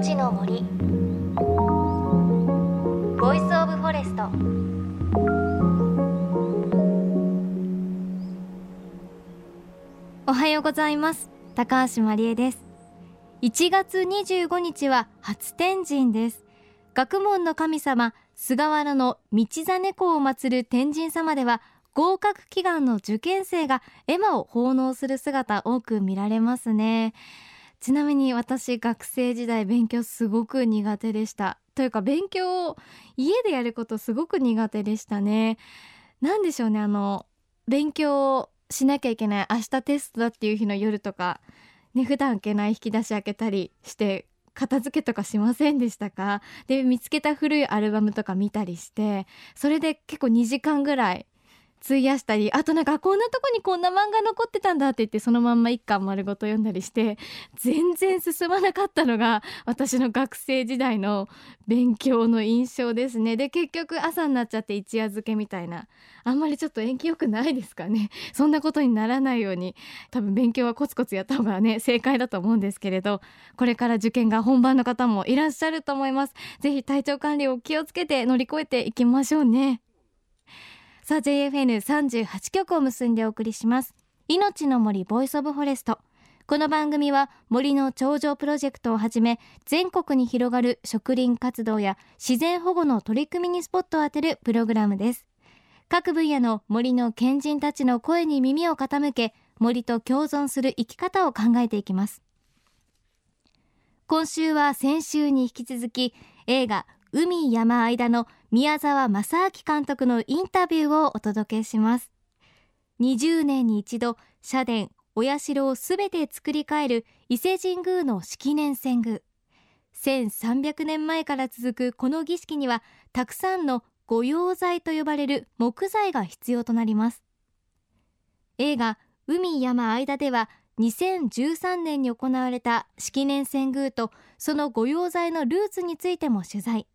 命の森。 Voice of Forest。おはようございます。高橋真理恵です。1月25日は初天神です。学問の神様菅原の道真公を祀る天神様では合格祈願の受験生が絵馬を奉納する姿多く見られますね。ちなみに私学生時代勉強すごく苦手でした。というか勉強を家でやることすごく苦手でしたね。なんでしょうねあの勉強しなきゃいけない明日テストだっていう日の夜とかね普段開けない引き出し開けたりして片付けとかしませんでしたか？で見つけた古いアルバムとか見たりしてそれで結構2時間ぐらい費やしたりあとなんかこんなとこにこんな漫画残ってたんだって言ってそのまんま一巻丸ごと読んだりして全然進まなかったのが私の学生時代の勉強の印象ですね。で結局朝になっちゃって一夜漬けみたいな。あんまりちょっと縁起良くないですかね。そんなことにならないように多分勉強はコツコツやった方がね正解だと思うんですけれどこれから受験が本番の方もいらっしゃると思います。ぜひ体調管理を気をつけて乗り越えていきましょうね。さあ JFN38 曲を結んでお送りします。命の森 Voice of Forest この番組は森の頂上プロジェクトをはじめ全国に広がる植林活動や自然保護の取り組みにスポットを当てるプログラムです。各分野の森の賢人たちの声に耳を傾け森と共存する生き方を考えていきます。今週は先週に引き続き映画海山間の宮沢正明監督のインタビューをお届けします。20年に一度社殿お社をすべて作り変える伊勢神宮の式年遷宮。1300年前から続くこの儀式にはたくさんの御用材と呼ばれる木材が必要となります。映画海山間では2013年に行われた式年遷宮とその御用材のルーツについても取材。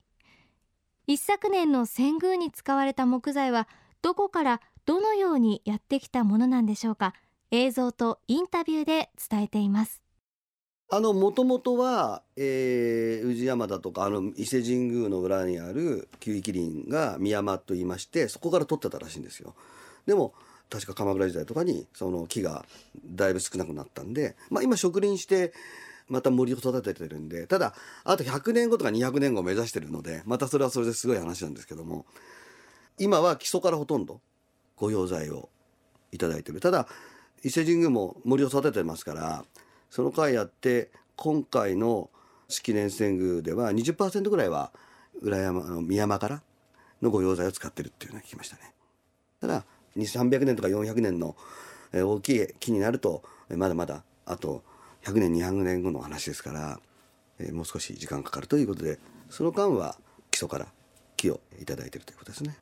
一昨年の遷宮に使われた木材はどこからどのようにやってきたものなんでしょうか？映像とインタビューで伝えています。あのもともとは、えー、宇治山だとかあの伊勢神宮の裏にある九域林が宮山と言いましてそこから取ってたらしいんですよ。でも確か鎌倉時代とかにその木がだいぶ少なくなったんで、まあ、今植林してまた森を育ててるんでただあと100年後とか200年後を目指してるのでまたそれはそれですごい話なんですけども今は基礎からほとんど御用材を頂いてるただ伊勢神宮も森を育ててますからその回やって今回の式年遷宮では20%ぐらいは裏山の宮山からの御用材を使ってるっていうのを聞きましたね。ただ300年とか400年の大きい木になるとまだまだあと100年200年後の話ですから、えー、もう少し時間かかるということでその間は基礎から木を頂いているということですね。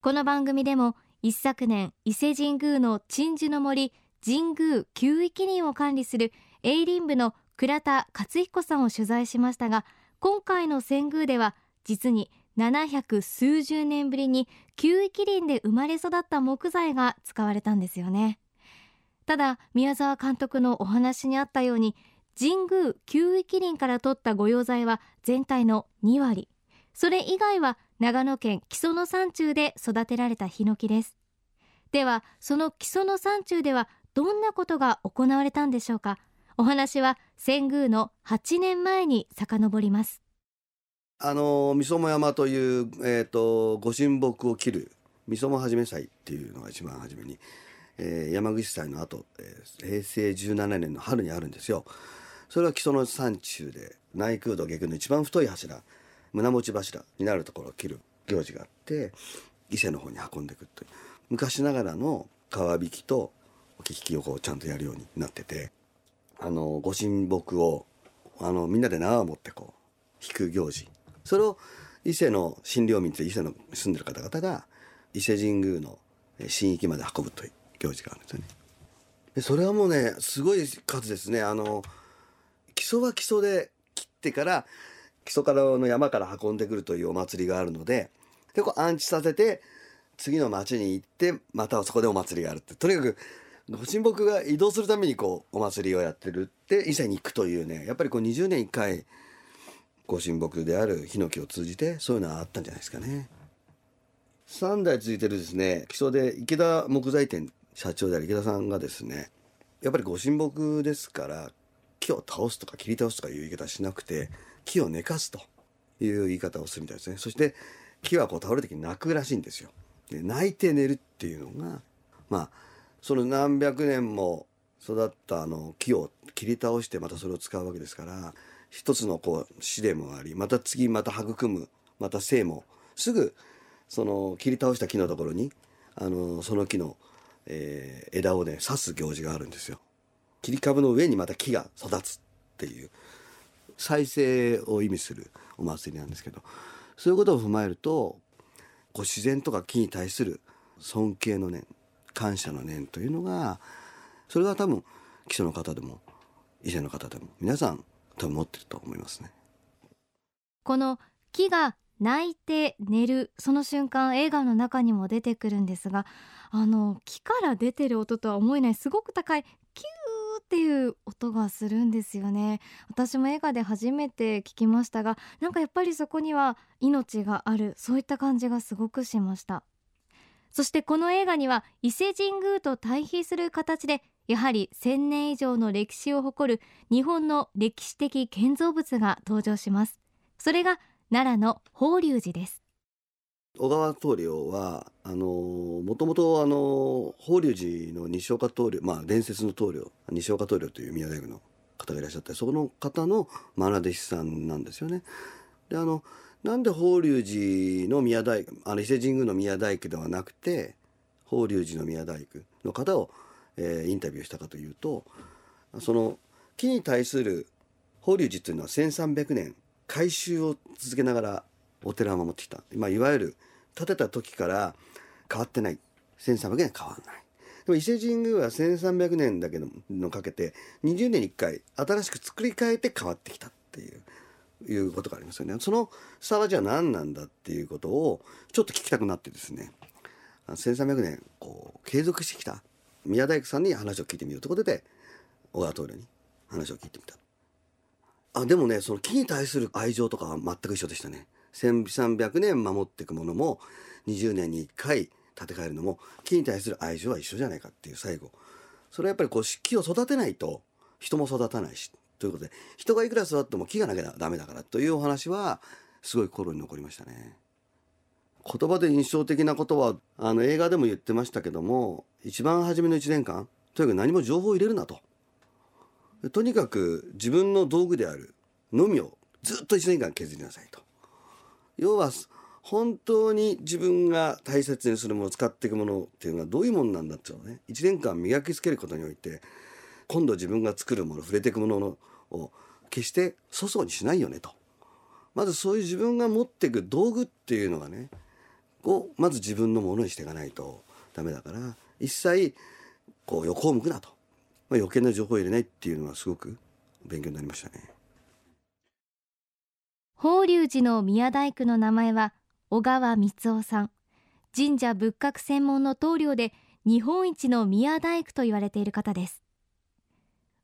この番組でも一昨年伊勢神宮の鎮守の森神宮旧域林を管理する営林部の倉田勝彦さんを取材しましたが今回の遷宮では実に700数十年ぶりに旧域林で生まれ育った木材が使われたんですよね。ただ宮沢監督のお話にあったように神宮旧域林から取った御用材は全体の2割。それ以外は長野県木曽の山中で育てられたヒノキです。ではその木曽の山中ではどんなことが行われたんでしょうか？お話は遷宮の8年前に遡ります。あの三園山という、えーと、ご神木を切る三園はじめ祭っていうのが一番初めにえー、山口祭の後、えー、平成17年の春にあるんですよ。それは木曽の山中で内空道下空の一番太い柱胸持ち柱になるところを切る行事があって伊勢の方に運んでいくという。昔ながらの川引きと置き引きをこうちゃんとやるようになっててあのご神木をあのみんなで縄を持ってこう引く行事。それを伊勢の診療民って伊勢の住んでる方々が伊勢神宮の神域まで運ぶという。行事があるんですよね。でそれはもうねすごい数ですね。あの基礎は基礎で切ってから基礎からの山から運んでくるというお祭りがあるのででこう安置させて次の町に行ってまたそこでお祭りがあるって。とにかくご神木が移動するためにこうお祭りをやってるって伊勢に行くというねやっぱりこう20年1回ご神木であるヒノキを通じてそういうのはあったんじゃないですかね。3代続いてるですね木曽で池田木材店社長である池田さんがですねやっぱりご神木ですから木を倒すとか切り倒すとかいう言い方しなくて木を寝かすという言い方をするみたいですね。そして木はこう倒れる時に泣くらしいんですよ。で泣いて寝るっていうのがまあその何百年も育ったあの木を切り倒してまたそれを使うわけですから一つのこう死でもありまた次また育むまた生もすぐその切り倒した木のところにあのその木の、えー、枝をね刺す行事があるんですよ。切り株の上にまた木が育つっていう再生を意味するお祭りなんですけどそういうことを踏まえるとこう自然とか木に対する尊敬の念感謝の念というのがそれが多分基礎の方でも医者の方でも皆さん多分持ってると思いますね。この木が泣いて寝るその瞬間映画の中にも出てくるんですがあの木から出てる音とは思えないすごく高いキューっていう音がするんですよね。私も映画で初めて聞きましたがなんかやっぱりそこには命があるそういった感じがすごくしました。そしてこの映画には伊勢神宮と対比する形でやはり1000年以上の歴史を誇る日本の歴史的建造物が登場します。それが奈良の法隆寺です小川棟梁はあのもともとあの法隆寺の西岡棟梁まあ伝説の棟梁西岡棟梁という宮大工の方がいらっしゃってそこの方の愛弟子さんなんですよね。であのなんで法隆寺の宮大あの伊勢神宮の宮大工ではなくて法隆寺の宮大工の方を、えー、インタビューしたかというとその木に対する法隆寺というのは1300年改修を続けながらお寺を守ってきた、まあ、いわゆる建てた時から変わってない1300年変わらないでも伊勢神宮は1300年だけのかけて20年に1回新しく作り変えて変わってきたっていういうことがありますよね。その差はじゃあ何なんだっていうことをちょっと聞きたくなってですね1300年こう継続してきた宮大工さんに話を聞いてみようということで小川棟梁に話を聞いてみた。あでもねその木に対する愛情とかは全く一緒でしたね。1300年守っていくものも20年に1回建て替えるのも木に対する愛情は一緒じゃないかっていう最後それはやっぱりこう木を育てないと人も育たないしということで人がいくら育っても木がなきゃダメだからというお話はすごい心に残りましたね。言葉で印象的なことはあの映画でも言ってましたけども一番初めの1年間とにかく何も情報を入れるなととにかく自分の道具であるのみをずっと1年間削りなさいと。要は本当に自分が大切にするもの使っていくものっていうのはどういうものなんだっていうのをね1年間磨きつけることにおいて今度自分が作るもの触れていくものを決して粗相にしないよねと。まずそういう自分が持っていく道具っていうのがねをまず自分のものにしていかないとダメだから一切こう横を向くなと、まあ、余計な情報を入れないっていうのはすごく勉強になりましたね。法隆寺の宮大工の名前は小川光夫さん。神社仏閣専門の棟梁で日本一の宮大工と言われている方です。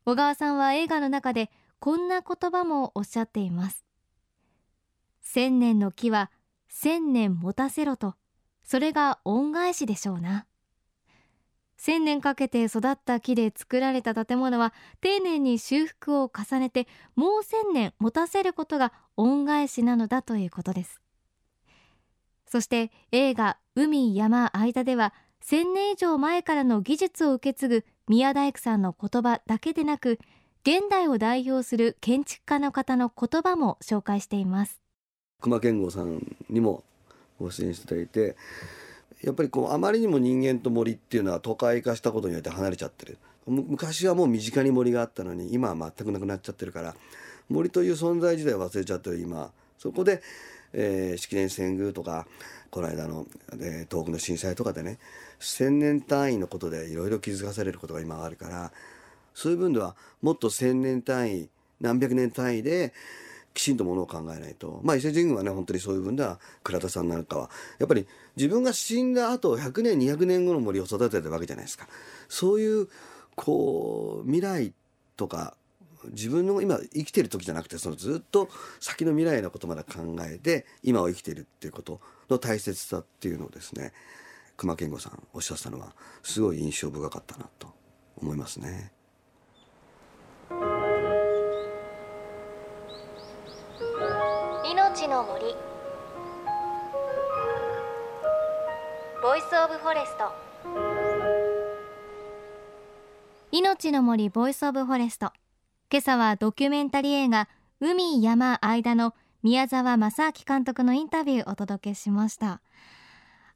小川さんは映画の中でこんな言葉もおっしゃっています。千年の木は千年持たせろとそれが恩返しでしょうな。千年かけて育った木で作られた建物は丁寧に修復を重ねてもう千年持たせることが恩返しなのだということです。そして映画海山間では1000年以上前からの技術を受け継ぐ宮大工さんの言葉だけでなく現代を代表する建築家の方の言葉も紹介しています。熊健吾さんにもご出演していただいてやっぱりこうあまりにも人間と森っていうのは都会化したことによって離れちゃってる。昔はもう身近に森があったのに今は全くなくなっちゃってるから。森という存在自体忘れちゃってる今。そこで、えー、式年遷宮とかこの間の、えー、東北の震災とかでね1,000年単位のことでいろいろ気づかされることが今あるからそういう分ではもっと1,000年単位何百年単位できちんとものを考えないとまあ伊勢神宮はね本当にそういう分では倉田さんなんかはやっぱり自分が死んだ後100年200年後の森を育てたわけじゃないですかそういうこう未来とか自分の今生きてる時じゃなくてそのずっと先の未来のことまで考えて今を生きてるっていうことの大切さっていうのをですね熊健吾さんおっしゃったのはすごい印象深かったなと思いますね。の森。 Voice of Forest 命の森 Voice of Forest。今朝はドキュメンタリー映画海山間の宮沢正明監督のインタビューをお届けしました。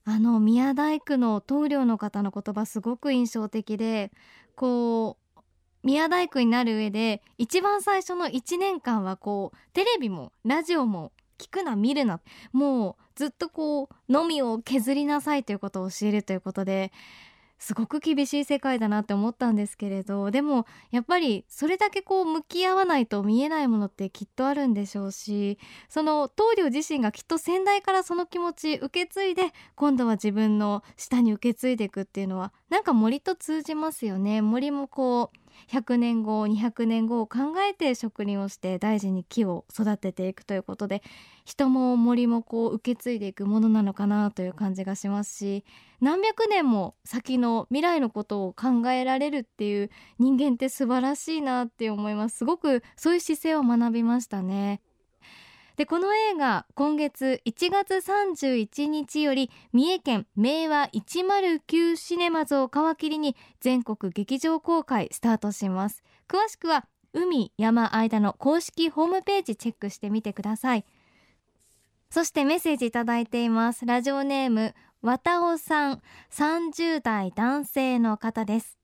あの宮大工の棟梁の方の言葉すごく印象的でこう宮大工になる上で一番最初の1年間はこうテレビもラジオも聞くな見るな。もうずっとこうのみを削りなさいということを教えるということですごく厳しい世界だなって思ったんですけれどでもやっぱりそれだけこう向き合わないと見えないものってきっとあるんでしょうしその棟梁自身がきっと先代からその気持ち受け継いで今度は自分の下に受け継いでいくっていうのはなんか森と通じますよね。森もこう100年後200年後を考えて植林をして大事に木を育てていくということで人も森もこう受け継いでいくものなのかなという感じがしますし何百年も先の未来のことを考えられるっていう人間って素晴らしいなって思います。すごくそういう姿勢を学びましたね。でこの映画今月1月31日より三重県明和109シネマズを皮切りに全国劇場公開スタートします。詳しくは海山間の公式ホームページチェックしてみてください。そしてメッセージいただいています。ラジオネームわたおさん。30代男性の方です。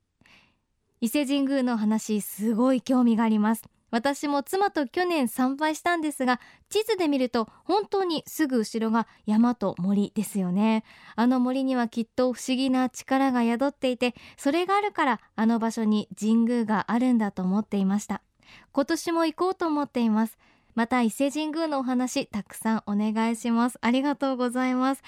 伊勢神宮の話すごい興味があります。私も妻と去年参拝したんですが地図で見ると本当にすぐ後ろが山と森ですよね。あの森にはきっと不思議な力が宿っていてそれがあるからあの場所に神宮があるんだと思っていました。今年も行こうと思っています。また伊勢神宮のお話たくさんお願いします。ありがとうございます。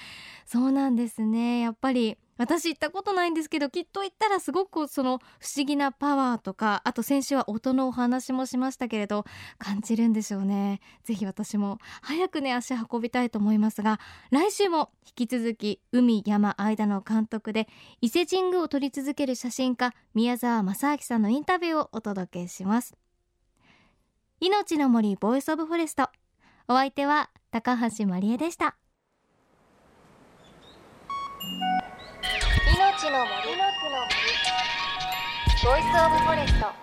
そうなんですね。やっぱり私行ったことないんですけどきっと行ったらすごくその不思議なパワーとかあと先週は音のお話もしましたけれど感じるんでしょうね。ぜひ私も早くね足運びたいと思いますが来週も引き続き海山間の監督で伊勢神宮を撮り続ける写真家宮沢正明さんのインタビューをお届けします。命の森 Voice of Forest。お相手は高橋真理恵でした。の森の木の森 Voice of Forest。